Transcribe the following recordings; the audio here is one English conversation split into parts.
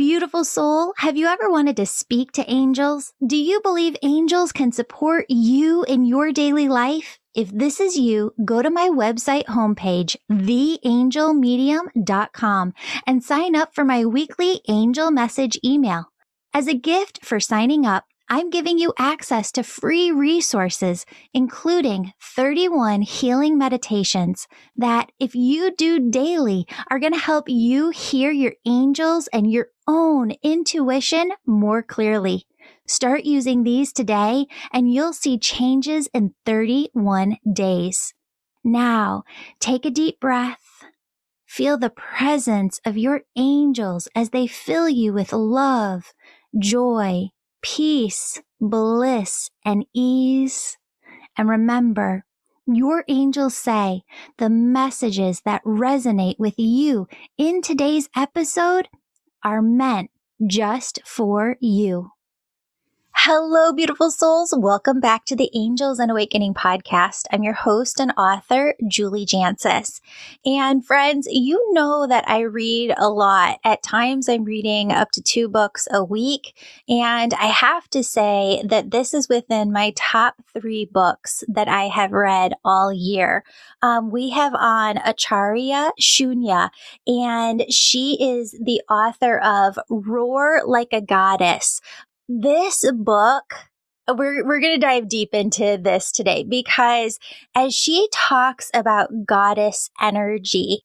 Beautiful soul, have you ever wanted to speak to angels? Do you believe angels can support you in your daily life? If this is you, go to my website homepage, theangelmedium.com and sign up for my weekly angel message email. As a gift for signing up, I'm giving you access to free resources, including 31 healing meditations that, if you do daily, are going to help you hear your angels and your own intuition more clearly. Start using these today and you'll see changes in 31 days. Now, take a deep breath. Feel the presence of your angels as they fill you with love, joy, peace, bliss, and ease. And remember, your angels say the messages that resonate with you in today's episode are meant just for you. Hello, beautiful souls. Welcome back to the Angels and Awakening podcast. I'm your host and author, Julie Jancius. And friends, you know that I read a lot. At times, I'm reading up to two books a week. And I have to say that this is within my top three books that I have read all year. Um, we have on Acharya Shunya, and she is the author of Roar Like a Goddess this book, we're, we're going to dive deep into this today because as she talks about goddess energy,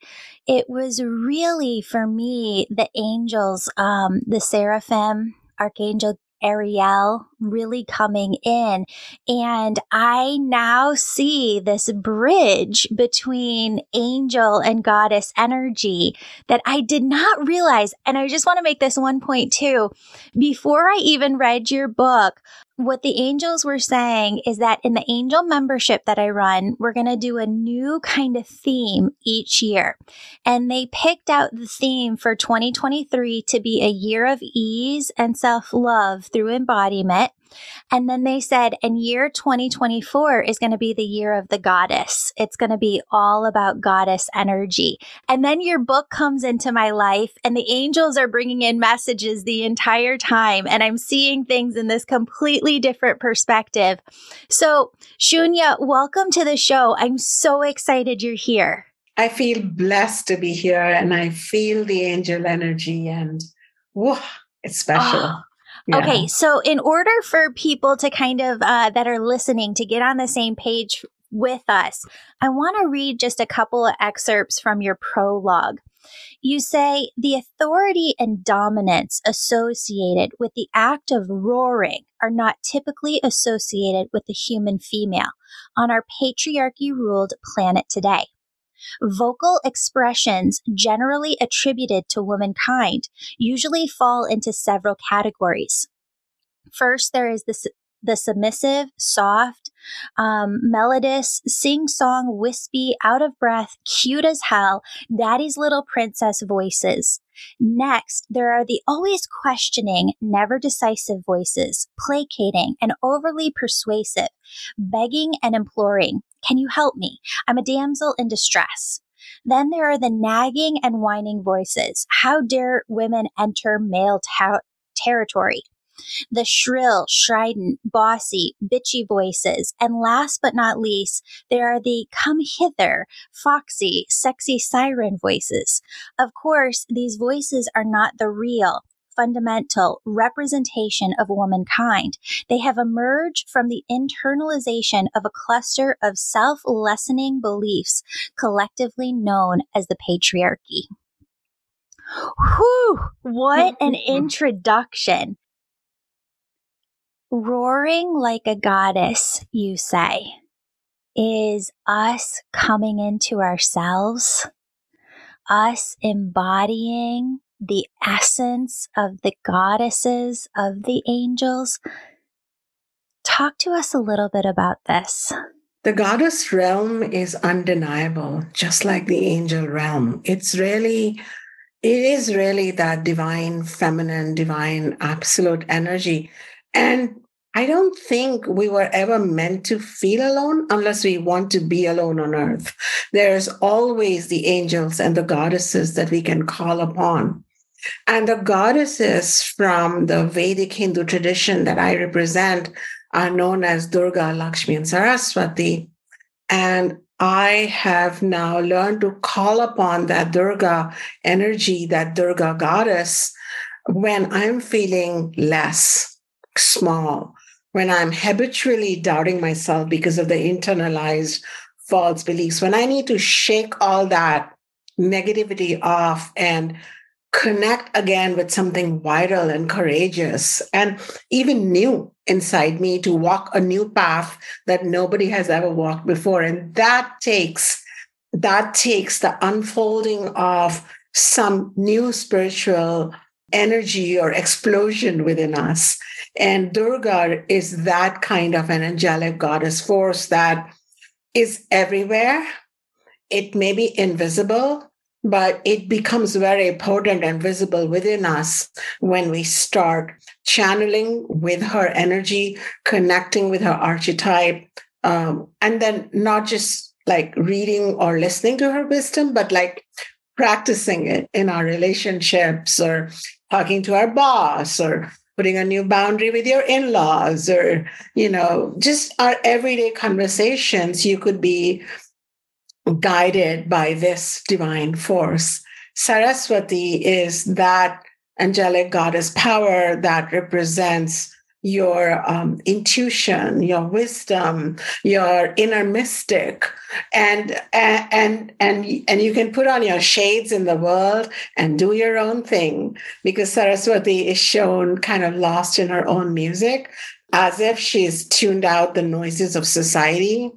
it was really for me the angels, um, the seraphim, Archangel Ariel really coming in. And I now see this bridge between angel and goddess energy that I did not realize. And I just want to make this one point too. Before I even read your book, what the angels were saying is that in the angel membership that I run, we're going to do a new kind of theme each year. And they picked out the theme for 2023 to be a year of ease and self love through embodiment. And then they said, and year 2024 is going to be the year of the goddess. It's going to be all about goddess energy. And then your book comes into my life and the angels are bringing in messages the entire time. And I'm seeing things in this completely different perspective. So Shunya, welcome to the show. I'm so excited you're here. I feel blessed to be here and I feel the angel energy and whoa, it's special. Oh, Okay, so in order for people to kind of uh, that are listening to get on the same page with us, I want to read just a couple of excerpts from your prologue. You say the authority and dominance associated with the act of roaring are not typically associated with the human female on our patriarchy ruled planet today. Vocal expressions generally attributed to womankind usually fall into several categories. First, there is the, the submissive, soft, um, melodious, sing song, wispy, out of breath, cute as hell, daddy's little princess voices. Next, there are the always questioning, never decisive voices, placating and overly persuasive, begging and imploring, can you help me? I'm a damsel in distress. Then there are the nagging and whining voices. How dare women enter male ta- territory? The shrill, strident, bossy, bitchy voices. And last but not least, there are the come hither, foxy, sexy siren voices. Of course, these voices are not the real, fundamental representation of womankind. They have emerged from the internalization of a cluster of self lessening beliefs collectively known as the patriarchy. Whew, what an introduction. Roaring like a goddess, you say, is us coming into ourselves, us embodying the essence of the goddesses, of the angels. Talk to us a little bit about this. The goddess realm is undeniable, just like the angel realm. It's really, it is really that divine, feminine, divine, absolute energy. And I don't think we were ever meant to feel alone unless we want to be alone on earth. There's always the angels and the goddesses that we can call upon. And the goddesses from the Vedic Hindu tradition that I represent are known as Durga, Lakshmi, and Saraswati. And I have now learned to call upon that Durga energy, that Durga goddess, when I'm feeling less small, when I'm habitually doubting myself because of the internalized false beliefs, when I need to shake all that negativity off and connect again with something vital and courageous and even new inside me to walk a new path that nobody has ever walked before. And that takes that takes the unfolding of some new spiritual energy or explosion within us. And durga is that kind of an angelic goddess force that is everywhere. It may be invisible but it becomes very potent and visible within us when we start channeling with her energy, connecting with her archetype, um, and then not just like reading or listening to her wisdom, but like practicing it in our relationships or talking to our boss or putting a new boundary with your in-laws or you know just our everyday conversations. You could be guided by this divine force. Saraswati is that angelic goddess power that represents your um, intuition, your wisdom, your inner mystic, and and and and you can put on your shades in the world and do your own thing because Saraswati is shown kind of lost in her own music, as if she's tuned out the noises of society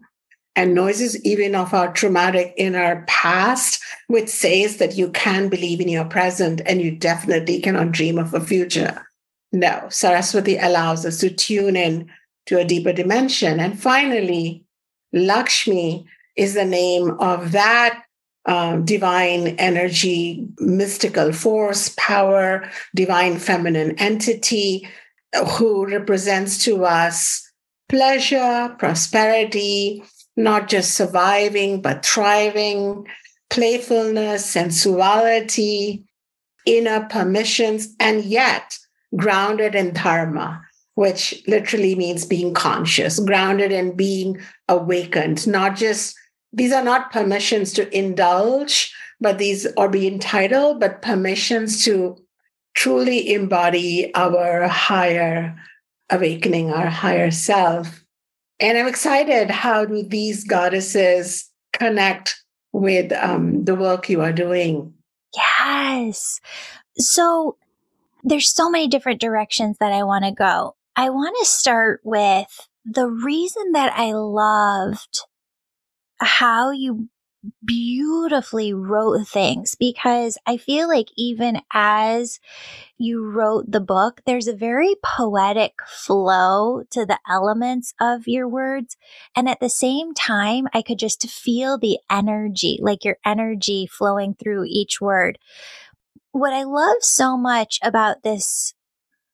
and noises even of our traumatic inner past, which says that you can believe in your present and you definitely cannot dream of a future. No, Saraswati allows us to tune in to a deeper dimension. And finally, Lakshmi is the name of that uh, divine energy, mystical force, power, divine feminine entity who represents to us pleasure, prosperity, not just surviving, but thriving, playfulness, sensuality, inner permissions, and yet grounded in dharma, which literally means being conscious, grounded in being awakened, not just these are not permissions to indulge, but these or be entitled, but permissions to truly embody our higher awakening, our higher self. And I'm excited how do these goddesses connect with um, the work you are doing? Yes. So there's so many different directions that I want to go. I want to start with the reason that I loved how you beautifully wrote things because I feel like even as you wrote the book, there's a very poetic flow to the elements of your words. And at the same time, I could just feel the energy, like your energy flowing through each word. What I love so much about this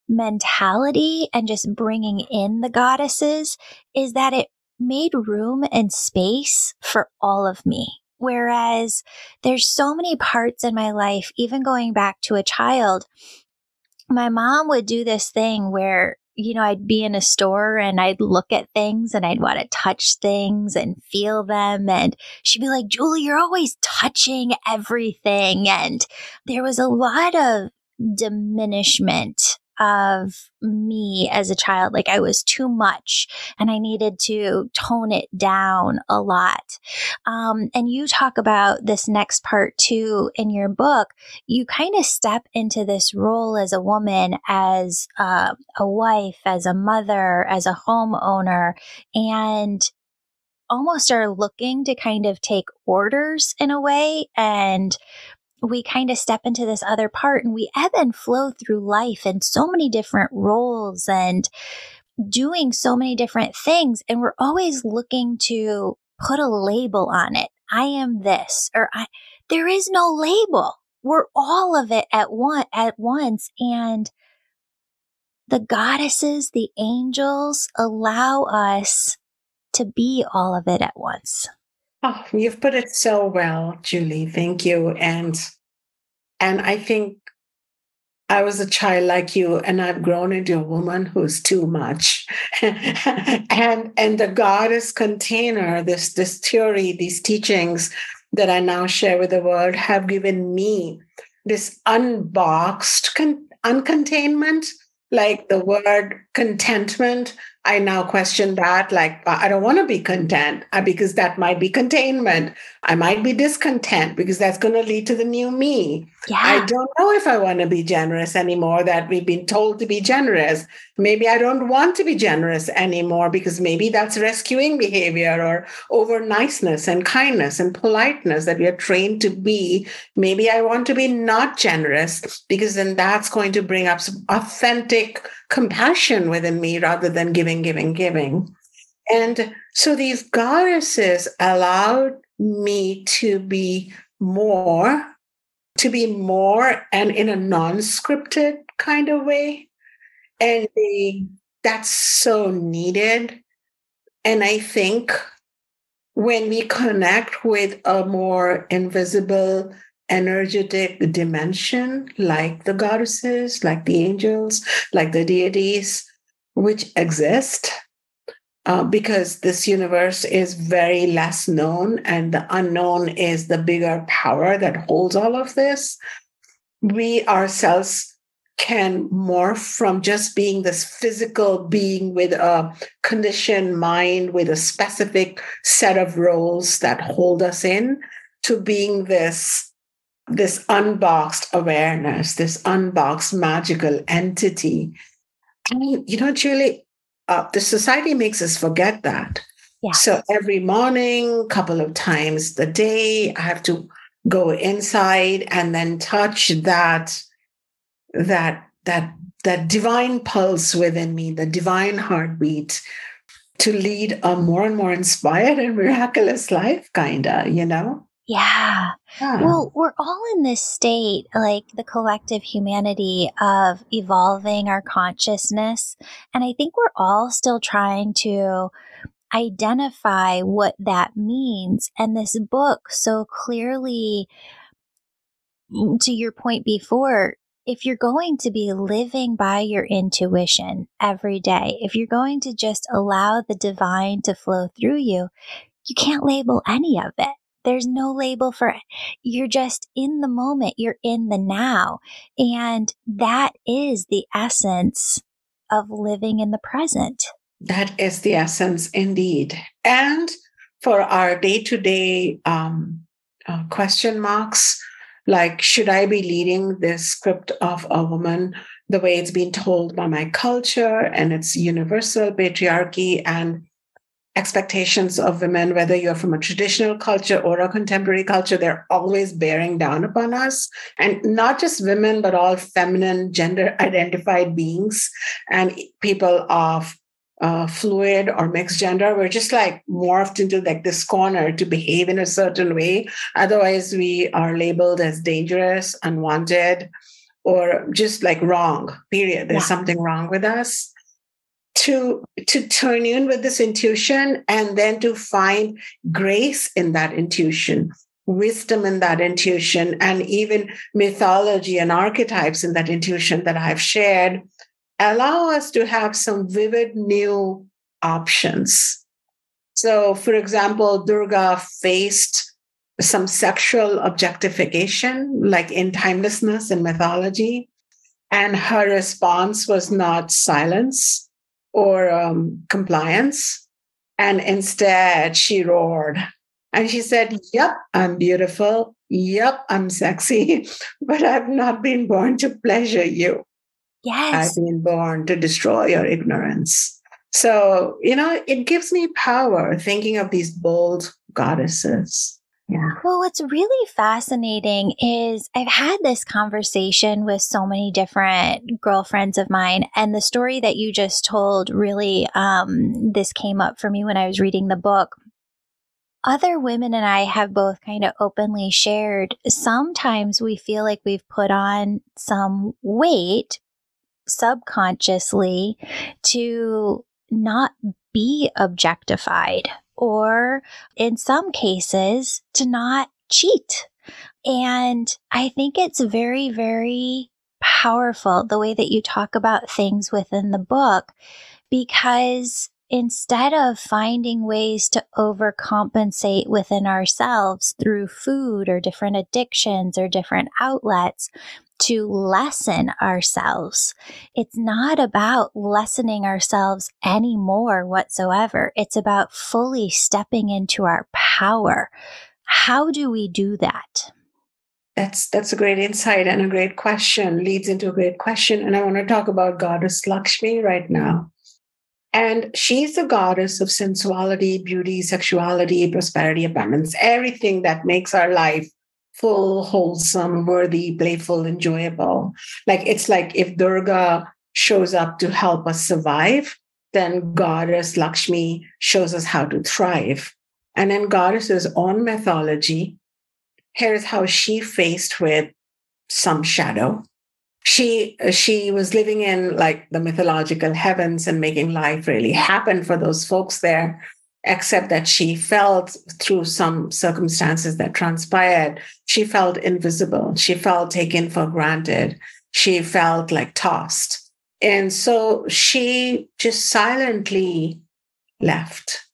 mentality and just bringing in the goddesses is that it made room and space for all of me. Whereas there's so many parts in my life, even going back to a child, my mom would do this thing where, you know, I'd be in a store and I'd look at things and I'd want to touch things and feel them. And she'd be like, Julie, you're always touching everything. And there was a lot of diminishment of me as a child. Like I was too much and I needed to tone it down a lot. Um, and you talk about this next part too in your book. You kind of step into this role as a woman, as uh, a wife, as a mother, as a homeowner, and almost are looking to kind of take orders in a way and we kind of step into this other part and we ebb and flow through life in so many different roles and doing so many different things. And we're always looking to put a label on it. I am this or I, there is no label. We're all of it at one, at once. And the goddesses, the angels allow us to be all of it at once. Oh, you've put it so well, Julie. Thank you. And and I think I was a child like you, and I've grown into a woman who's too much. and and the goddess container, this this theory, these teachings that I now share with the world have given me this unboxed con- uncontainment, like the word contentment I now question that. Like, I don't want to be content uh, because that might be containment. I might be discontent because that's going to lead to the new me. Yeah. I don't know if I want to be generous anymore, that we've been told to be generous. Maybe I don't want to be generous anymore because maybe that's rescuing behavior or over niceness and kindness and politeness that we are trained to be. Maybe I want to be not generous because then that's going to bring up some authentic compassion within me rather than giving, giving, giving. And so these goddesses allowed me to be more, to be more and in a non scripted kind of way. And they, that's so needed. And I think when we connect with a more invisible energetic dimension like the goddesses, like the angels, like the deities, which exist. Uh, because this universe is very less known and the unknown is the bigger power that holds all of this. We ourselves can morph from just being this physical being with a conditioned mind with a specific set of roles that hold us in to being this this unboxed awareness, this unboxed magical entity. I mean, you know, Julie, uh, the society makes us forget that. Yeah. So every morning, couple of times a day, I have to go inside and then touch that, that, that, that divine pulse within me, the divine heartbeat to lead a more and more inspired and miraculous life, kinda, you know? Yeah. Well, we're all in this state, like the collective humanity of evolving our consciousness. And I think we're all still trying to identify what that means. And this book so clearly, mm, to your point before, if you're going to be living by your intuition every day, if you're going to just allow the divine to flow through you, you can't label any of it. There's no label for it. You're just in the moment. You're in the now. And that is the essence of living in the present. That is the essence indeed. And for our day to day question marks, like, should I be leading this script of a woman the way it's been told by my culture and its universal patriarchy and expectations of women, whether you're from a traditional culture or a contemporary culture, they're always bearing down upon us. And not just women, but all feminine, gender identified beings and people of uh, fluid or mixed gender. We're just like morphed into like this corner to behave in a certain way. Otherwise, we are labeled as dangerous, unwanted, or just like wrong, period. There's yeah. something wrong with us to to turn in with this intuition and then to find grace in that intuition wisdom in that intuition and even mythology and archetypes in that intuition that i've shared allow us to have some vivid new options. So for example durga faced some sexual objectification like in timelessness in mythology and her response was not silence or um, compliance. And instead, she roared and she said, Yep, I'm beautiful. Yep, I'm sexy, but I've not been born to pleasure you. Yes. I've been born to destroy your ignorance. So, you know, it gives me power thinking of these bold goddesses. Yeah. Well, what's really fascinating is I've had this conversation with so many different girlfriends of mine, and the story that you just told really, um, this came up for me when I was reading the book. Other women and I have both kind of openly shared. Sometimes we feel like we've put on some weight subconsciously to not be objectified or in some cases to not cheat. And I think it's very, very powerful the way that you talk about things within the book because instead of finding ways to overcompensate within ourselves through food or different addictions or different outlets, to lessen ourselves. It's not about lessening ourselves anymore whatsoever. It's about fully stepping into our power. How do we do that? That's that's a great insight and a great question. Leads into a great question. And I want to talk about goddess Lakshmi right now. And she's the goddess of sensuality, beauty, sexuality, prosperity, abundance, everything that makes our life full, wholesome, worthy, playful, enjoyable. Like it's like if Durga shows up to help us survive, then goddess Lakshmi shows us how to thrive. And in goddess's own mythology, here's how she faced with some shadow she she was living in like the mythological heavens and making life really happen for those folks there except that she felt through some circumstances that transpired she felt invisible. She felt taken for granted. She felt like tossed. And so she just silently left.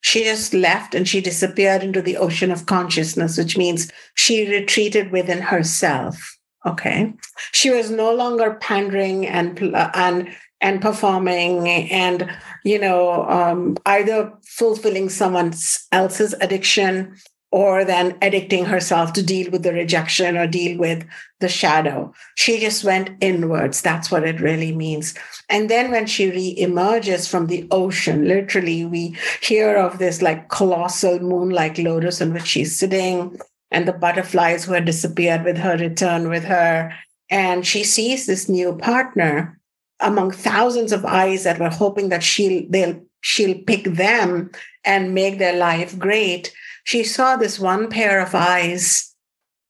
She just left and she disappeared into the ocean of consciousness which means she retreated within herself. Okay. She was no longer pandering and and and performing and you know um, either fulfilling someone else's addiction or then addicting herself to deal with the rejection or deal with the shadow. She just went inwards. That's what it really means. And then when she re-emerges from the ocean, literally, we hear of this like colossal moon-like lotus on which she's sitting and the butterflies who had disappeared with her return with her. And she sees this new partner among thousands of eyes that were hoping that she'll they'll she'll pick them and make their life great. She saw this one pair of eyes,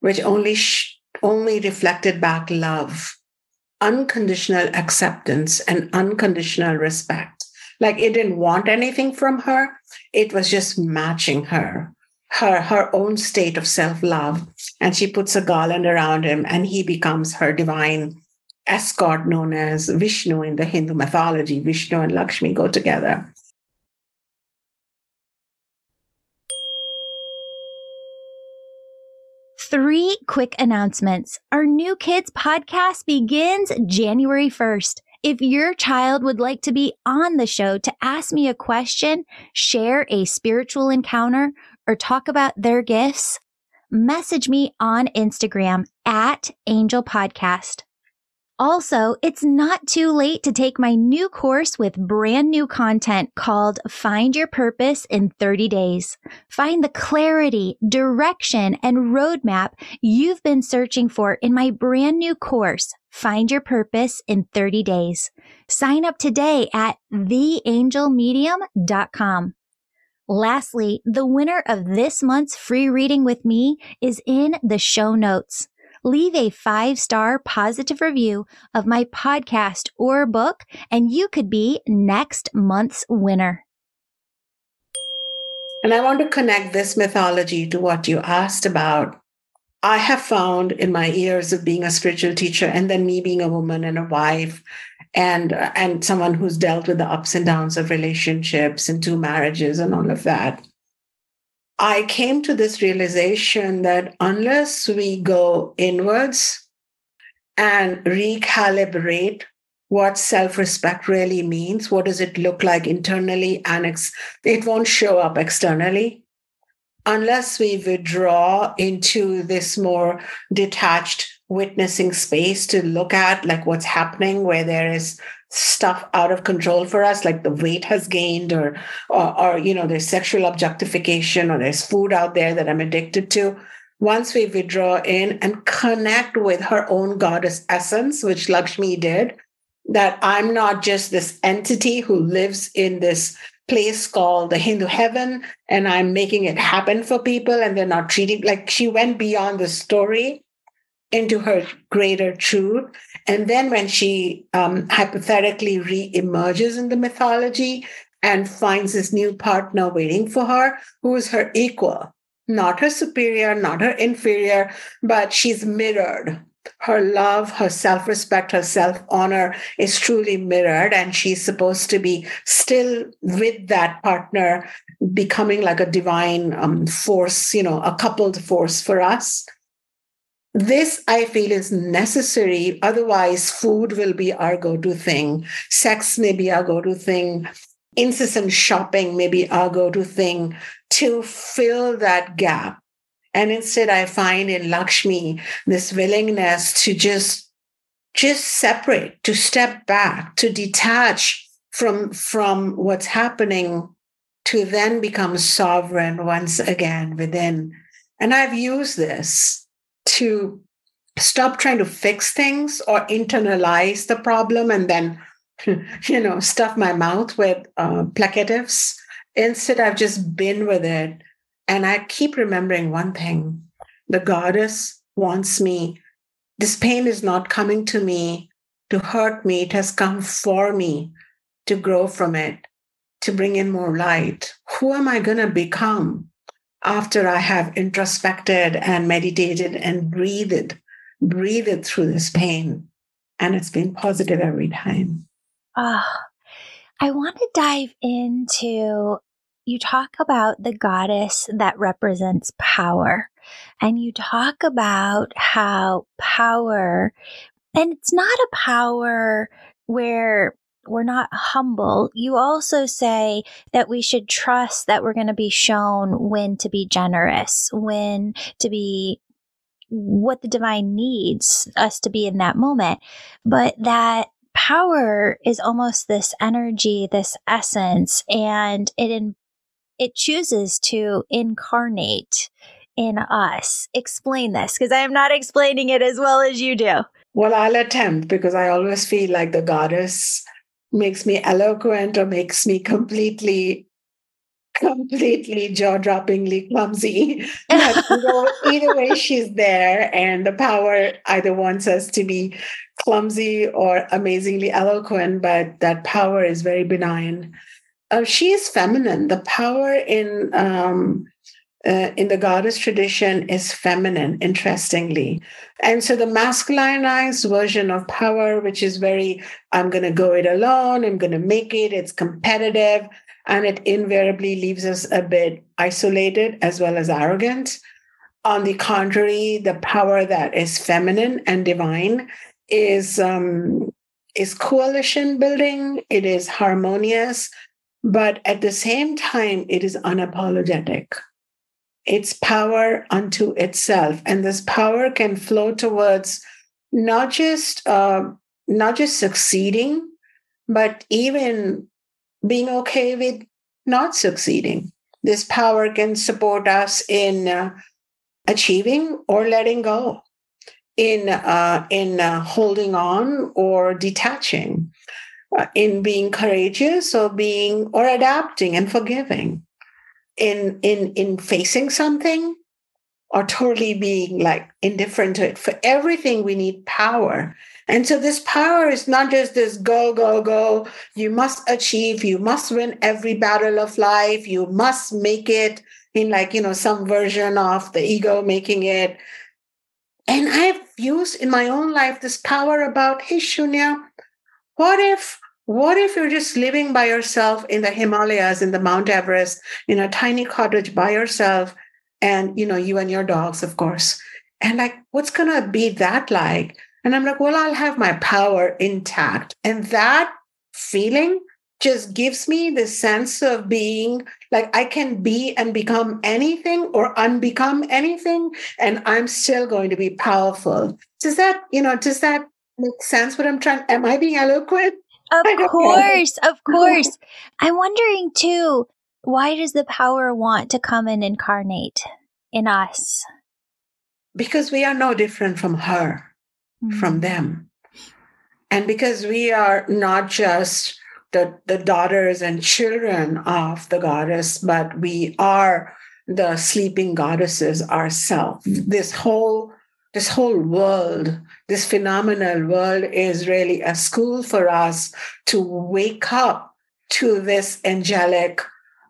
which only sh- only reflected back love, unconditional acceptance, and unconditional respect. Like it didn't want anything from her; it was just matching her her her own state of self-love and she puts a garland around him and he becomes her divine escort known as vishnu in the hindu mythology vishnu and lakshmi go together Three quick announcements. Our new kids podcast begins January 1st. If your child would like to be on the show to ask me a question, share a spiritual encounter, or talk about their gifts, message me on Instagram at Angel Podcast. Also, it's not too late to take my new course with brand new content called Find Your Purpose in 30 Days. Find the clarity, direction, and roadmap you've been searching for in my brand new course, Find Your Purpose in 30 Days. Sign up today at theangelmedium.com. Lastly, the winner of this month's free reading with me is in the show notes. Leave a five star positive review of my podcast or book, and you could be next month's winner. And I want to connect this mythology to what you asked about. I have found in my years of being a spiritual teacher and then me being a woman and a wife and and someone who's dealt with the ups and downs of relationships and two marriages and all of that i came to this realization that unless we go inwards and recalibrate what self-respect really means what does it look like internally and ex- it won't show up externally. Unless we withdraw into this more detached witnessing space to look at like what's happening where there is stuff out of control for us like the weight has gained or, or or, you know there's sexual objectification or there's food out there that i'm addicted to. Once we withdraw in and connect with her own goddess essence which lakshmi did that i'm not just this entity who lives in this place called the hindu heaven and i'm making it happen for people and they're not treating like she went beyond the story into her greater truth. And then when she um, hypothetically re emerges in the mythology and finds this new partner waiting for her, who is her equal, not her superior, not her inferior, but she's mirrored. her love, her self respect, her self honor is truly mirrored. And she's supposed to be still with that partner, becoming like a divine um, force, you know, a coupled force for us. This I feel is necessary. Otherwise, food will be our go to thing. Sex may be our go to thing. Incessant shopping may be our go to thing to fill that gap and instead, I find in Lakshmi this willingness to just, just separate, to step back, to detach from, from what's happening, to then become sovereign once again within. And I've used this to stop trying to fix things or internalize the problem and then, you know, stuff my mouth with uh, placatives. Instead, I've just been with it and I keep remembering one thing the goddess wants me. This pain is not coming to me to hurt me, it has come for me to grow from it, to bring in more light. Who am I going to become after I have introspected and meditated and breathed, breathed through this pain? And it's been positive every time. Ah, oh, I want to dive into you talk about the goddess that represents power. And you talk about how power, and it's not a power where we're not humble. You also say that we should trust that we're going to be shown when to be generous, when to be what the divine needs us to be in that moment, but that power is almost this energy, this essence, and it it chooses to incarnate in us. Explain this because I am not explaining it as well as you do. Well, I'll attempt because I always feel like the goddess makes me eloquent or makes me completely, completely jaw droppingly clumsy. Know, either way, she's there, and the power either wants us to be clumsy or amazingly eloquent, but that power is very benign uh, she is feminine. The power in um, uh, in the goddess tradition is feminine, interestingly. And so the masculinized version of power, which is very, I'm going to go it alone, I'm going to make it, it's competitive, and it invariably leaves us a bit isolated as well as arrogant. On the contrary, the power that is feminine and divine is um, is coalition building. It is harmonious. But at the same time, it is unapologetic. It's power unto itself. And this power can flow towards not just uh, not just succeeding, but even being okay with not succeeding. This power can support us in uh, achieving or letting go, in uh, in uh, holding on or detaching uh, in being courageous or being or adapting and forgiving in in in facing something or totally being like indifferent to it. For everything we need power. And so this power is not just this go go go. You must achieve. You must win every battle of life. You must make it in like you know some version of the ego making it. And i've used in my own life this power about hey shunya what if what if you're just living by yourself in the Himalayas, in the Mount Everest, in a tiny cottage by yourself, and you know, you and your dogs, of course. And like, what's gonna be that like? And I'm like, well, I'll have my power intact. And that feeling just gives me the sense of being like I can be and become anything or unbecome anything, and I'm still going to be powerful. Does that, you know, does that make sense what I'm trying? Am I being eloquent? Of course, of course. I'm wondering too, why does the power want to come and incarnate in us? Because we are no different from her, mm-hmm. from them. And because we are not just the, the daughters and children of the goddess, but we are the sleeping goddesses ourselves. This whole this whole world, this phenomenal world is really a school for us to wake up to this angelic,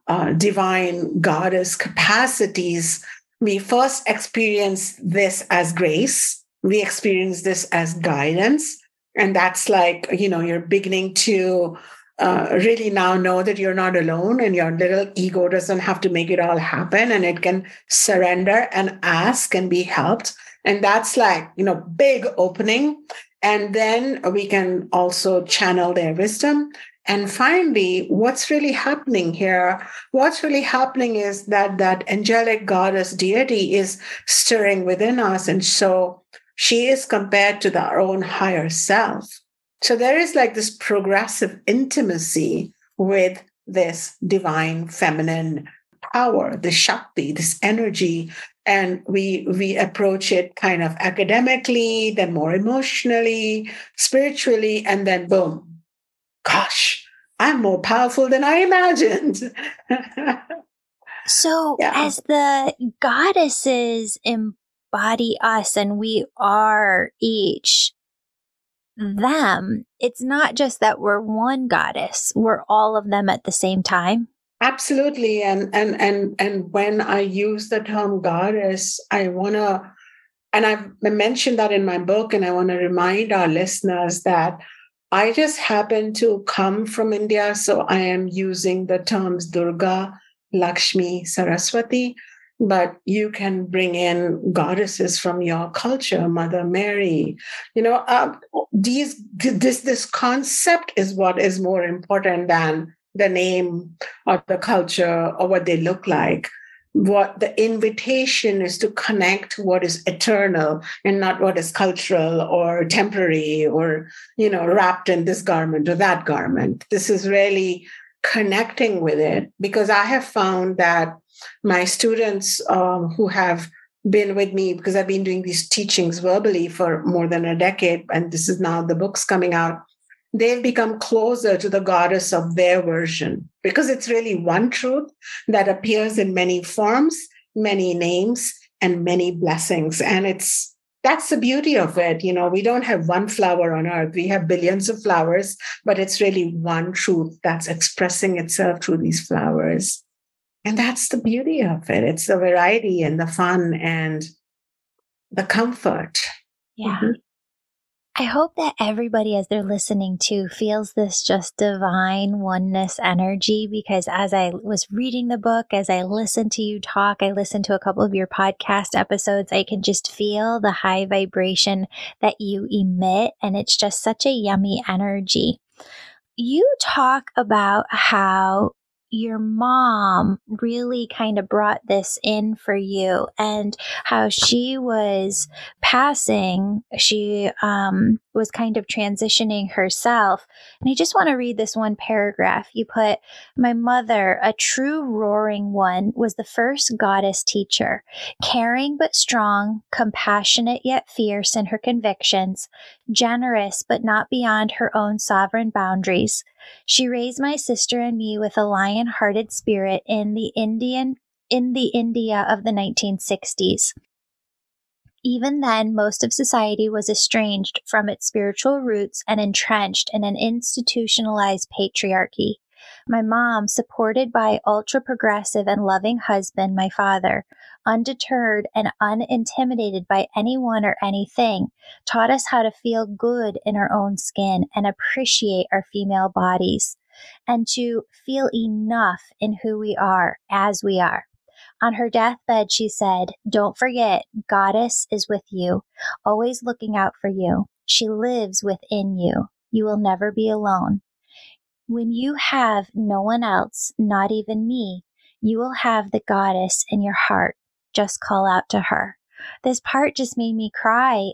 uh, divine goddess capacities. We first experience this as grace we experience this as guidance. And that's like, you know, you're beginning to uh, really now know that you're not alone and your little ego doesn't have to make it all happen and it can surrender and ask and be helped. And that's like, you know, big opening. And then we can also channel their wisdom. And finally, what's really happening here? What's really happening is that that angelic goddess deity is stirring within us. And so she is compared to our own higher self. So there is like this progressive intimacy with this divine feminine power, the Shakti, this energy. And we we approach it kind of academically, then more emotionally, spiritually, and then boom, gosh, I'm more powerful than I imagined. so yeah. as the goddesses embody us and we are each them, it's not just that we're one goddess, we're all of them at the same time. Absolutely. And and and and when I use the term goddess, I wanna and I've mentioned that in my book, and I want to remind our listeners that I just happen to come from India. So I am using the terms Durga, Lakshmi, Saraswati but you can bring in goddesses from your culture mother mary you know uh, these this this concept is what is more important than the name or the culture or what they look like what the invitation is to connect to what is eternal and not what is cultural or temporary or you know wrapped in this garment or that garment this is really connecting with it because i have found that my students um, who have been with me because I've been doing these teachings verbally for more than a decade, and this is now the books coming out. They've become closer to the goddess of their version because it's really one truth that appears in many forms, many names, and many blessings. And it's that's the beauty of it. You know, we don't have one flower on earth. We have billions of flowers, but it's really one truth that's expressing itself through these flowers. And that's the beauty of it. It's the variety and the fun and the comfort. Yeah. Mm-hmm. I hope that everybody, as they're listening to, feels this just divine oneness energy because as I was reading the book, as I listened to you talk, I listened to a couple of your podcast episodes, I can just feel the high vibration that you emit. And it's just such a yummy energy. You talk about how your mom really kind of brought this in for you and how she was passing she um, was kind of transitioning herself. And i just want to read this one paragraph. You put my mother a true roaring one was the first goddess teacher caring but strong compassionate yet fierce in her convictions generous but not beyond her own sovereign boundaries she raised my sister and me with a lion hearted spirit in the Indian in the India of the 1960s. Even then, most of society was estranged from its spiritual roots and entrenched in an institutionalized patriarchy. My mom, supported by ultra progressive and loving husband, my father, undeterred and unintimidated by anyone or anything, taught us how to feel good in our own skin and appreciate our female bodies and to feel enough in who we are as we are. On her deathbed, she said, Don't forget, Goddess is with you, always looking out for you. She lives within you. You will never be alone. When you have no one else, not even me, you will have the goddess in your heart. Just call out to her. This part just made me cry.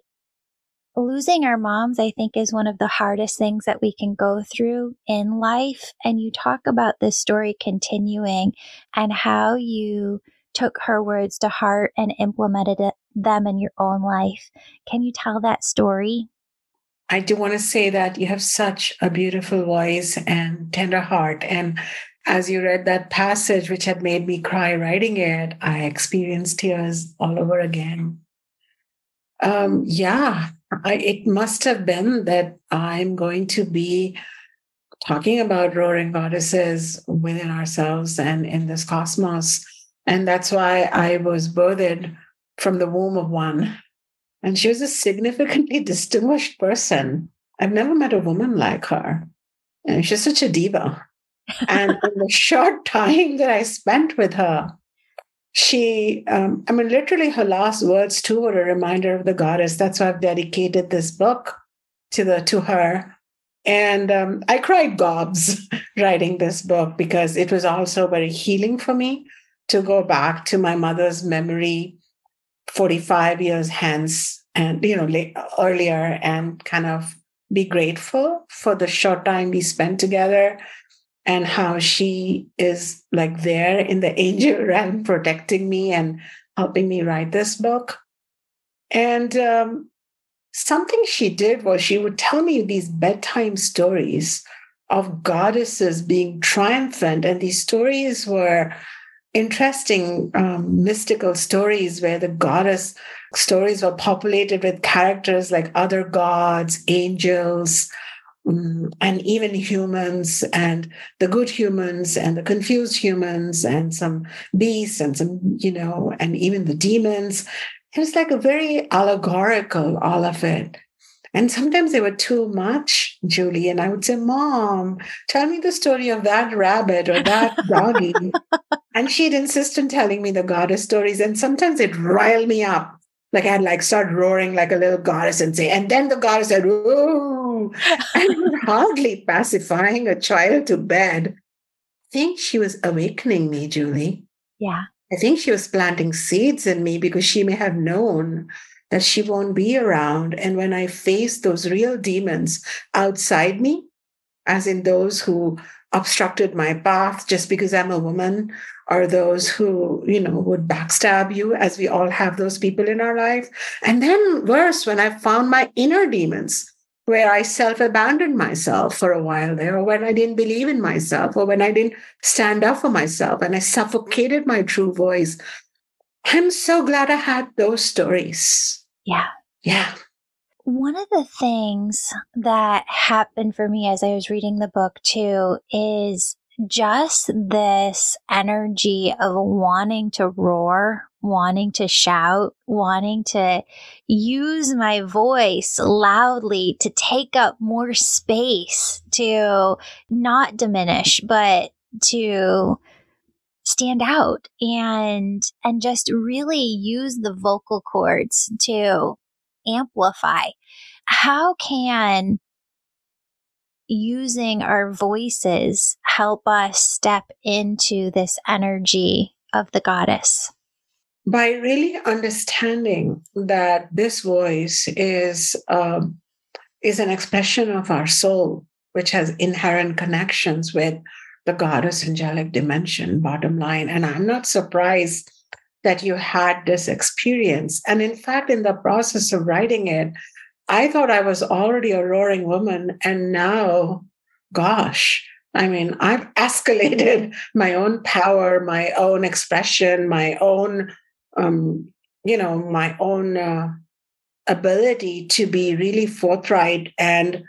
Losing our moms, I think, is one of the hardest things that we can go through in life. And you talk about this story continuing and how you took her words to heart and implemented it, them in your own life. Can you tell that story? I do want to say that you have such a beautiful voice and tender heart. And as you read that passage, which had made me cry writing it, I experienced tears all over again. Um, yeah, I, it must have been that I'm going to be talking about roaring goddesses within ourselves and in this cosmos. And that's why I was birthed from the womb of one And she was a significantly distinguished person. I've never met a woman like her. And she's such a diva. and in the short time that I spent with her, she, um, I mean, literally her last words too were a reminder of the goddess. That's why I've dedicated this book to the to her. And um, I cried gobs writing this book because it was also very healing for me to go back to my mother's memory 45 years hence and you know earlier and kind of be grateful for the short time we spent together and how she is like there in the angel realm protecting me and helping me write this book. And um, something she did was she would tell me these bedtime stories of goddesses being triumphant. And these stories were interesting um, mystical stories where the goddess stories were populated with characters like other gods, angels, um, and even humans, and the good humans, and the confused humans, and some beasts, and some, you know, and even the demons. It was like a very allegorical, all of it. And sometimes they were too much, Julie. And I would say, Mom, tell me the story of that rabbit or that doggy. And she'd insist on telling me the goddess stories. And sometimes it riled me up. Like I'd like start roaring like a little goddess and say, and then the goddess said, Ooh, and hardly pacifying a child to bed. I think she was awakening me, Julie. Yeah. I think she was planting seeds in me because she may have known that she won't be around. And when I face those real demons outside me, as in those who obstructed my path just because I'm a woman, or those who, you know, would backstab you, as we all have those people in our life. And then worse, when I found my inner demons, where I self abandoned myself for a while there, or when I didn't believe in myself, or when I didn't stand up for myself and I suffocated my true voice. I'm so glad I had those stories. Yeah. Yeah. One of the things that happened for me as I was reading the book too is just this energy of wanting to roar, wanting to shout, wanting to use my voice loudly to take up more space, to not diminish, but to stand out and and just really use the vocal cords to amplify how can using our voices help us step into this energy of the goddess by really understanding that this voice is um, is an expression of our soul which has inherent connections with the goddess angelic dimension, bottom line. And I'm not surprised that you had this experience. And in fact, in the process of writing it, I thought I was already a roaring woman. And now, gosh, I mean, I've escalated my own power, my own expression, my own, um, you know, my own uh, ability to be really forthright and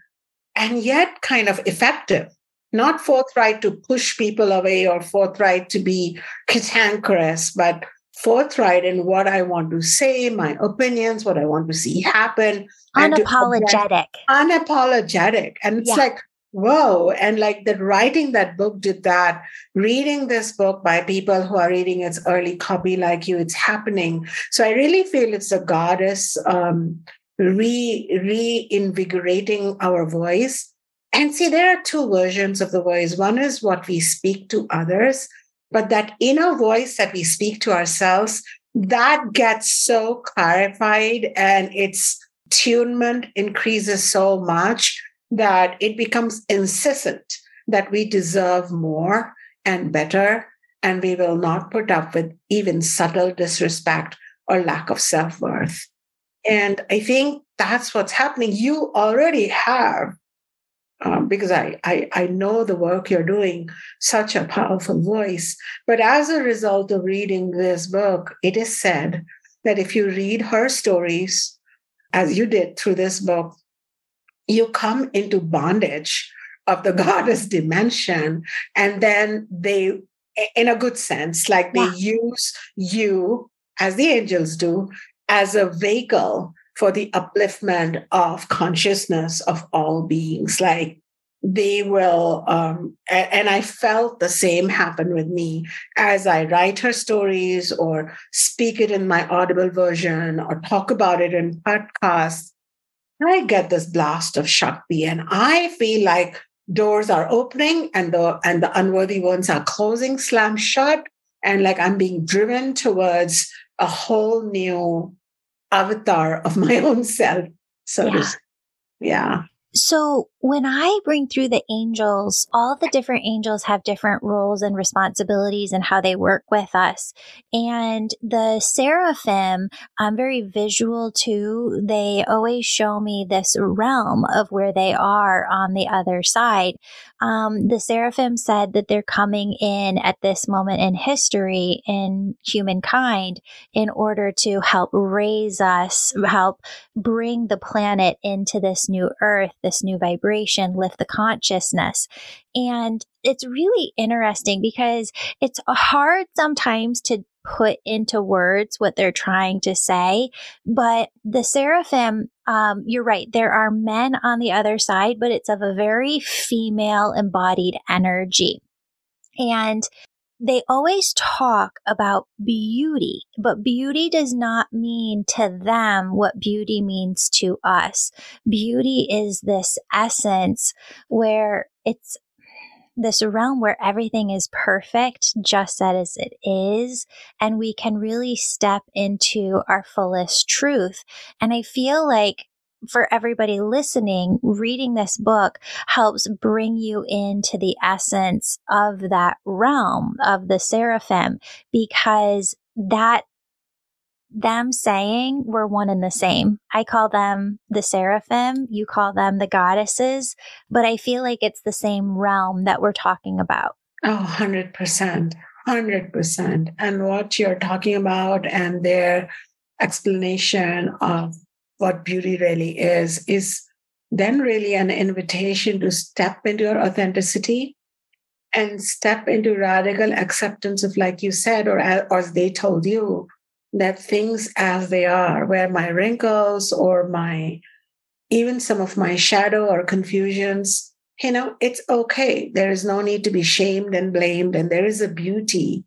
and yet kind of effective not forthright to push people away or forthright to be cantankerous, but forthright in what I want to say, my opinions, what I want to see happen. Unapologetic. Unapologetic. And it's yeah. like, whoa. And like the writing that book did that, reading this book by people who are reading its early copy like you, it's happening. So I really feel it's a goddess um, re reinvigorating our voice and see, there are two versions of the voice. One is what we speak to others, but that inner voice that we speak to ourselves, that gets so clarified and its tunement increases so much that it becomes insistent that we deserve more and better, and we will not put up with even subtle disrespect or lack of self worth. And I think that's what's happening. You already have um, because I, I I know the work you're doing, such a powerful voice. But as a result of reading this book, it is said that if you read her stories, as you did through this book, you come into bondage of the goddess dimension, and then they, in a good sense, like they yeah. use you as the angels do as a vehicle for the upliftment of consciousness of all beings. Like they will, um, and I felt the same happen with me as I write her stories or speak it in my audible version or talk about it in podcasts. I get this blast of Shakti and I feel like doors are opening and the and the unworthy ones are closing, slam shut, and like I'm being driven towards a whole new avatar of my own self. So yeah. yeah. So when I bring through the angels, all the different angels have different roles and responsibilities and how they work with us. And the seraphim, I'm very visual too. They always show me this realm of where they are on the other side. Um, the seraphim said that they're coming in at this moment in history in humankind in order to help raise us, help bring the planet into this new earth, this new vibration vibration, lift the consciousness. And it's really interesting because it's hard sometimes to put into words what they're trying to say. But the seraphim, um, you're right. There are men on the other side, but it's of a very female embodied energy. And they always talk about beauty, but beauty does not mean to them what beauty means to us. Beauty is this essence where it's this realm where everything is perfect just as it is, and we can really step into our fullest truth. And I feel like for everybody listening, reading this book helps bring you into the essence of that realm of the seraphim because that them saying we're one and the same. I call them the seraphim, you call them the goddesses, but I feel like it's the same realm that we're talking about. Oh, 100%. 100%. And what you're talking about and their explanation of what beauty really is, is then really an invitation to step into your authenticity and step into radical acceptance of, like you said, or, as they told you, that things as they are, where my wrinkles or my even some of my shadow or confusions, you know, it's okay. There is no need to be shamed and blamed. And there is a beauty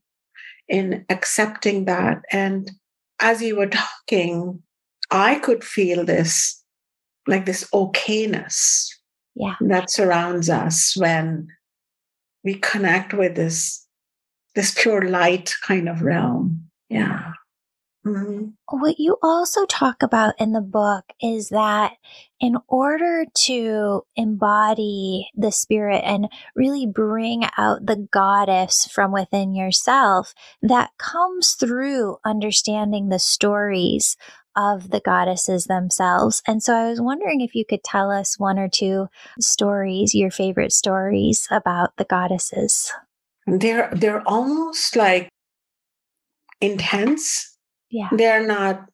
in accepting that. And as you were talking, I could feel this, like this okayness yeah. that surrounds us when we connect with this, this pure light kind of realm. Yeah. Mm-hmm. What you also talk about in the book is that in order to embody the spirit and really bring out the goddess from within yourself, that comes through understanding the stories of the goddesses themselves. And so I was wondering if you could tell us one or two stories, your favorite stories about the goddesses. They're they're almost like intense. Yeah. They're not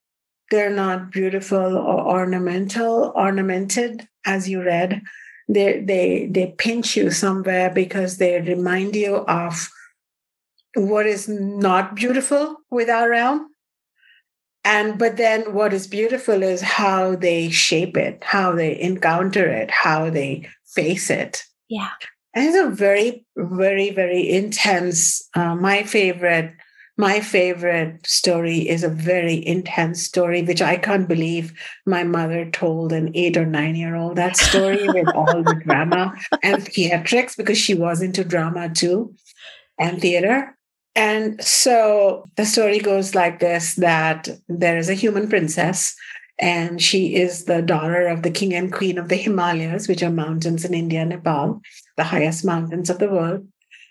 they're not beautiful or ornamental, ornamented as you read. They they they pinch you somewhere because they remind you of what is not beautiful with our realm and but then what is beautiful is how they shape it how they encounter it how they face it. Yeah. And it's a very very very intense uh, my favorite my favorite story is a very intense story which i can't believe my mother told an eight or nine year old that story with all the drama and theatrics because she was into drama too and theater and so the story goes like this that there is a human princess, and she is the daughter of the king and queen of the Himalayas, which are mountains in India Nepal, the highest mountains of the world.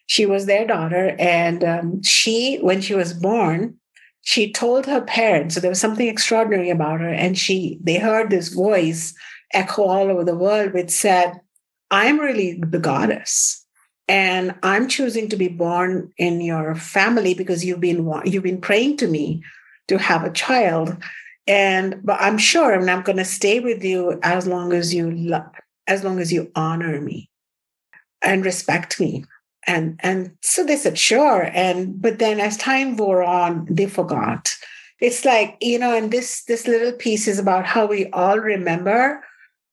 She was their daughter, and um, she, when she was born, she told her parents. So there was something extraordinary about her, and she they heard this voice echo all over the world, which said, "I'm really the goddess." And i'm choosing to be born in your family because you've been you've been praying to me to have a child. And but i'm sure and i'm going to stay with you as long as you love as long as you honor me and respect me. And and so they said sure. And but then as time wore on they forgot. It's like you know and this this little piece is about how we all remember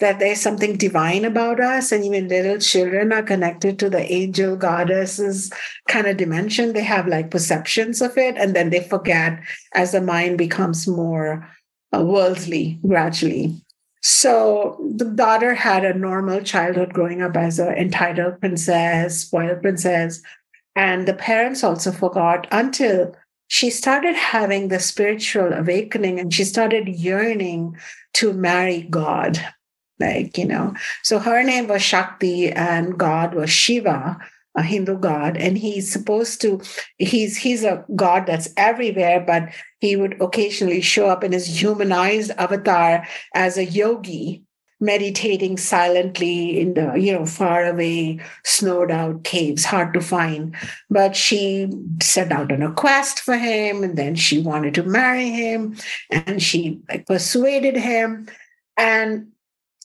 that there's something divine about us and even little children are connected to the angel goddesses kind of dimension they have like perceptions of it and then they forget as the mind becomes more uh, worldly gradually so the daughter had a normal childhood growing up as an entitled princess spoiled princess and the parents also forgot until she started having the spiritual awakening and she started yearning to marry God. Like, you know, so her name was Shakti and God was Shiva, a Hindu god. And he's supposed to, he's he's a god that's everywhere, but he would occasionally show up in his humanized avatar as a yogi meditating silently in the you know far away snowed out caves hard to find. But she set out on a quest for him and then she wanted to marry him and she like persuaded him. And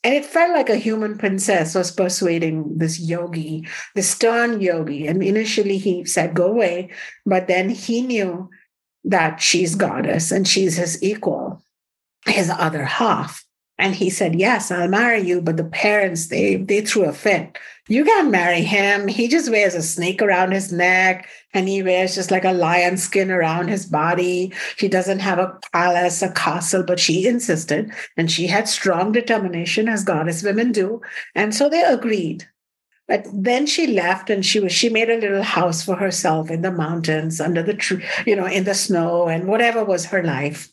and it felt like a human princess was persuading this yogi this stern yogi. And initially he said go away. But then he knew that she's goddess and she's his equal his other half and he said, Yes, I'll marry you. But the parents, they they threw a fit. You can't marry him. He just wears a snake around his neck and he wears just like a lion skin around his body. He doesn't have a palace, a castle, but she insisted. And she had strong determination, as goddess women do. And so they agreed. But then she left and she was she made a little house for herself in the mountains under the tree, you know, in the snow and whatever was her life.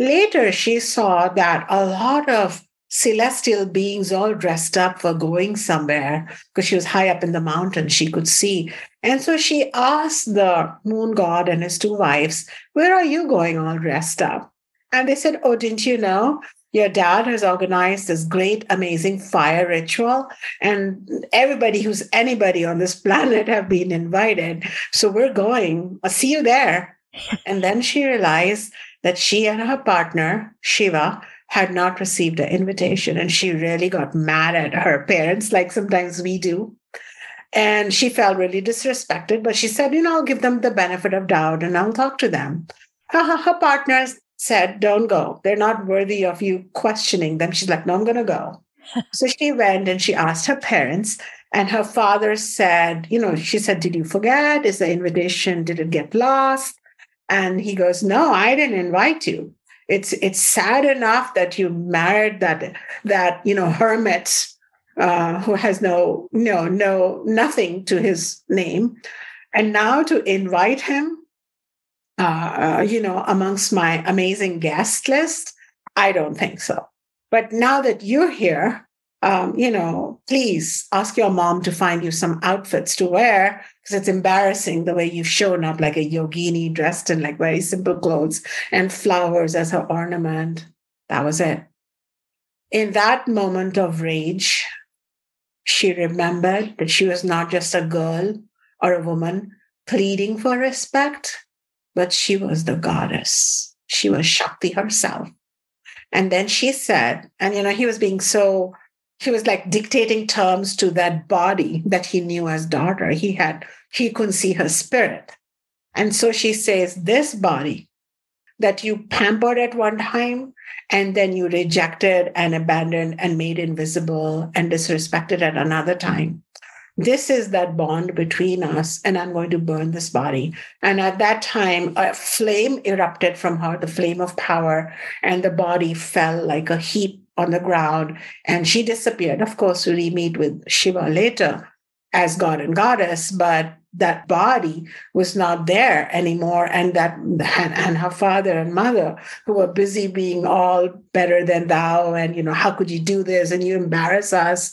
Later, she saw that a lot of celestial beings all dressed up were going somewhere because she was high up in the mountain she could see. And so she asked the moon god and his two wives where are you going all dressed up? And they said oh didn't you know? Your dad has organized this great amazing fire ritual and everybody who's anybody on this planet have been invited. So we're going. I'll see you there. And then she realized that she and her partner, Shiva, had not received an invitation. And she really got mad at her parents, like sometimes we do. And she felt really disrespected, but she said, you know, I'll give them the benefit of doubt and I'll talk to them. Her, her partner said, don't go. They're not worthy of you questioning them. She's like, no, I'm going to go. so she went and she asked her parents. And her father said, you know, she said, did you forget? Is the invitation, did it get lost? And he goes, No, I didn't invite you. It's it's sad enough that you married that that you know hermit uh, who has no no no nothing to his name, and now to invite him, uh, uh, you know, amongst my amazing guest list, I don't think so. But now that you're here, um, you know, please ask your mom to find you some outfits to wear because it's embarrassing the way you've shown up like a yogini dressed in like very simple clothes and flowers as her ornament. That was it. In that moment of rage, she remembered that she was not just a girl or a woman pleading for respect, but she was the goddess. She was Shakti herself. And then she said, and you know, he was being so he was like dictating terms to that body that he knew as daughter. He had, he couldn't see her spirit. And so she says, This body that you pampered at one time and then you rejected and abandoned and made invisible and disrespected at another time. This is that bond between us, and I'm going to burn this body. And at that time, a flame erupted from her, the flame of power, and the body fell like a heap on the ground and she disappeared. Of course, we meet with Shiva later as god and goddess, but that body was not there anymore. And that and her father and mother who were busy being all better than thou, and you know, how could you do this? And you embarrass us.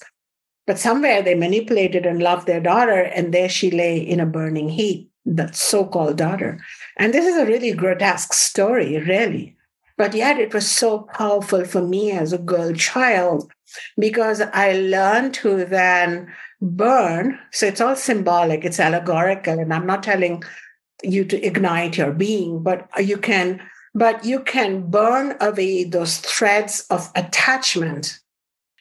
But somewhere they manipulated and loved their daughter, and there she lay in a burning heat, that so-called daughter. And this is a really grotesque story, really. But yet it was so powerful for me as a girl child because I learned to then burn. So it's all symbolic, it's allegorical. And I'm not telling you to ignite your being, but you can, but you can burn away those threads of attachment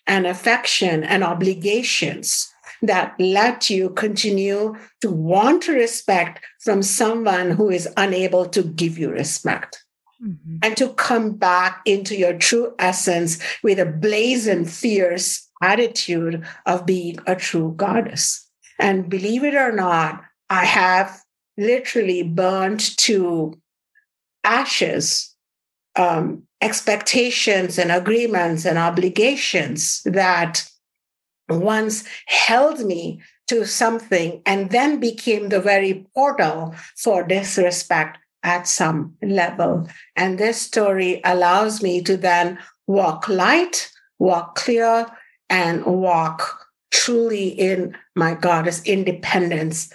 and affection and obligations that let you continue to want respect from someone who is unable to give you respect. Mm-hmm. and to come back into your true essence with a blazing, fierce attitude of being a true goddess. And believe it or not, I have literally burned to ashes um, expectations and agreements and obligations that once held me to something and then became the very portal for disrespect at some level. And this story allows me to then walk light, walk clear, and walk truly in my goddess independence,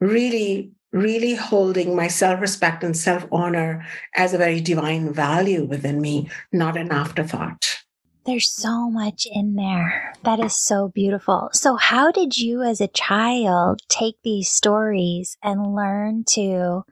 really, really holding my self respect and self honor as a very divine value within me, not an afterthought. There's so much in there. That is so beautiful. So, how did you as a child take these stories and learn to?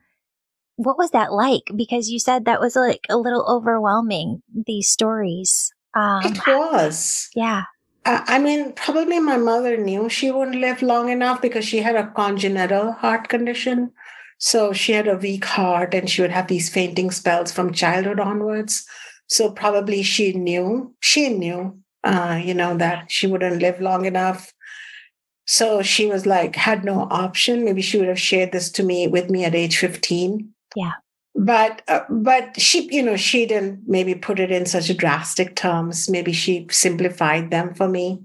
What was that like? Because you said that was like a little overwhelming, these stories. Um, it was. Yeah. I mean, probably my mother knew she wouldn't live long enough because she had a congenital heart condition. So she had a weak heart and she would have these fainting spells from childhood onwards. So probably she knew, she knew, uh, you know, that she wouldn't live long enough. So she was like, had no option. Maybe she would have shared this to me with me at age 15. Yeah. But, uh, but she, you know, she didn't maybe put it in such drastic terms. Maybe she simplified them for me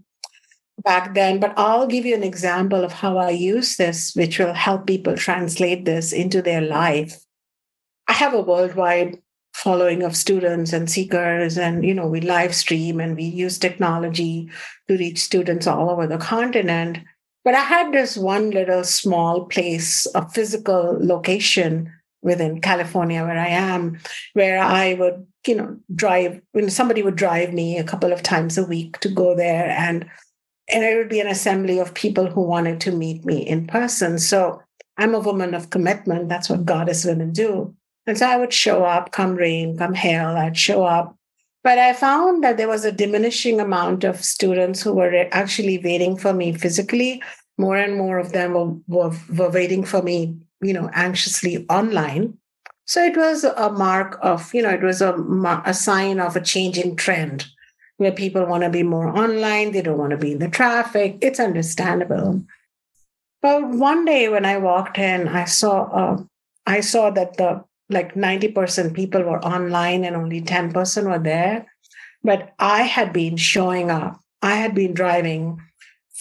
back then. But I'll give you an example of how I use this, which will help people translate this into their life. I have a worldwide following of students and seekers and you know we live stream and we use technology to reach students all over the continent but i had this one little small place a physical location within california where i am where i would you know drive when somebody would drive me a couple of times a week to go there and and it would be an assembly of people who wanted to meet me in person so i'm a woman of commitment that's what goddess women do and so I would show up, come rain, come hail, I'd show up. But I found that there was a diminishing amount of students who were actually waiting for me physically. More and more of them were, were, were waiting for me, you know, anxiously online. So it was a mark of, you know, it was a, a sign of a changing trend where people want to be more online. They don't want to be in the traffic. It's understandable. But one day when I walked in, I saw, uh, I saw that the like 90% people were online and only 10% were there. But I had been showing up. I had been driving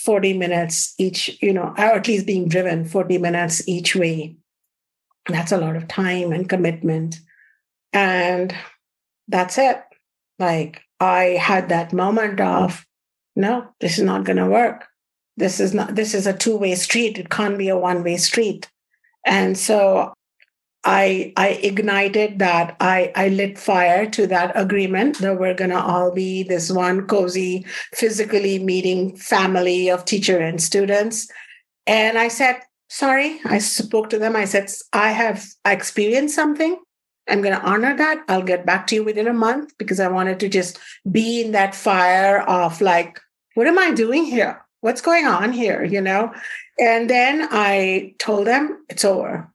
40 minutes each, you know, or at least being driven 40 minutes each way. That's a lot of time and commitment. And that's it. Like I had that moment of, no, this is not going to work. This is not, this is a two way street. It can't be a one way street. And so I I ignited that. I I lit fire to that agreement that we're gonna all be this one cozy, physically meeting family of teacher and students. And I said, sorry, I spoke to them. I said, I have I experienced something. I'm to honor that. I'll get back to you within a month because I wanted to just be in that fire of like, what am I doing here? What's going on here? You know? And then I told them it's over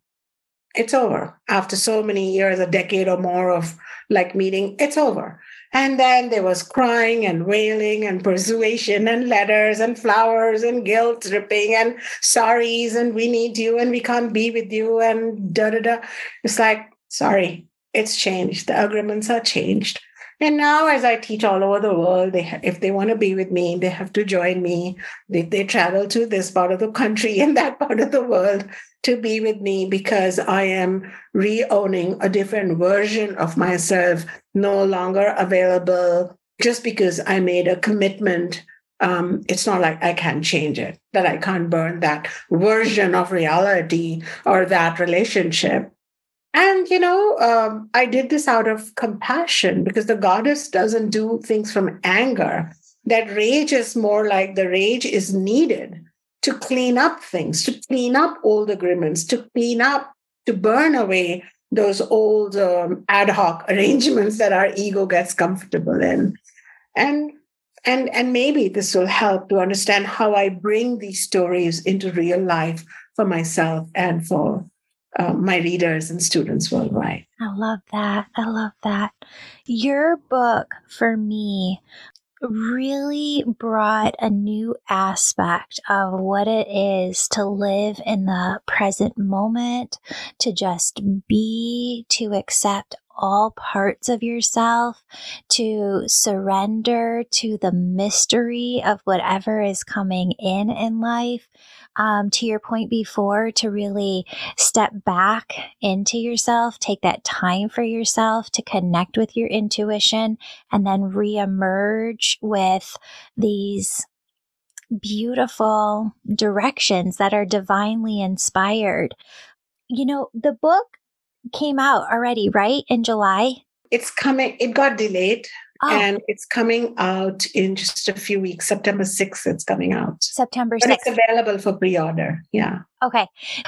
it's over. After so many years, a decade or more of like meeting, it's over. And then there was crying and wailing and persuasion and letters and flowers and guilt tripping and sorries and we need you and we can't be with you and da da da. It's like, sorry, it's changed. The agreements are changed. And now, as I teach all over the world, they ha- if they want to be with me, they have to join me. They, they travel to this part of the country and that part of the world to be with me because I am re owning a different version of myself, no longer available just because I made a commitment. Um, it's not like I can't change it, that I can't burn that version of reality or that relationship. And, you know, um, I did this out of compassion because the goddess doesn't do things from anger. That rage is more like the rage is needed to clean up things, to clean up old agreements, to clean up, to burn away those old um, ad hoc arrangements that our ego gets comfortable in. And and and maybe this will help to understand how I bring these stories into real life for myself and for uh, my readers and students worldwide. I love that. I love that. Your book for me really brought a new aspect of what it is to live in the present moment, to just be, to accept all parts of yourself, to surrender to the mystery of whatever is coming in in life. Um, to your point before, to really step back into yourself, take that time for yourself to connect with your intuition, and then reemerge with these beautiful directions that are divinely inspired. You know, the book came out already, right? In July? It's coming, it got delayed. Oh. And it's coming out in just a few weeks. September 6th, it's coming out. September 6th. But it's available for pre order. Yeah. Okay.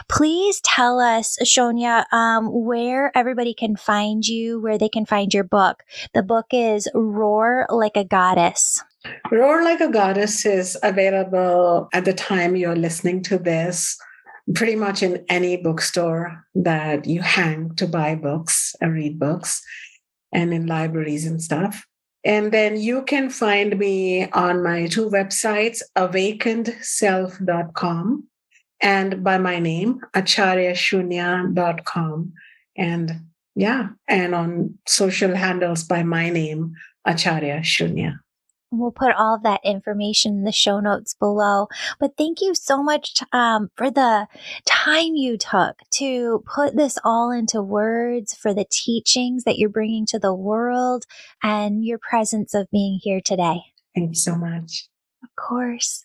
Please tell us, Shunya, um, where everybody can find you, where they can find your book. The book is Roar Like a Goddess. Roar Like a Goddess is available at the time you're listening to this pretty much in any bookstore that you hang to buy books and read books and in libraries and stuff. And then you can find me on my two websites, awakenedself.com and by my name, acharyashunya.com. And yeah, and on social handles by my name, Acharya Shunya. We'll put all of that information in the show notes below. But thank you so much um, for the time you took to put this all into words, for the teachings that you're bringing to the world, and your presence of being here today. Thank you so much. Of course.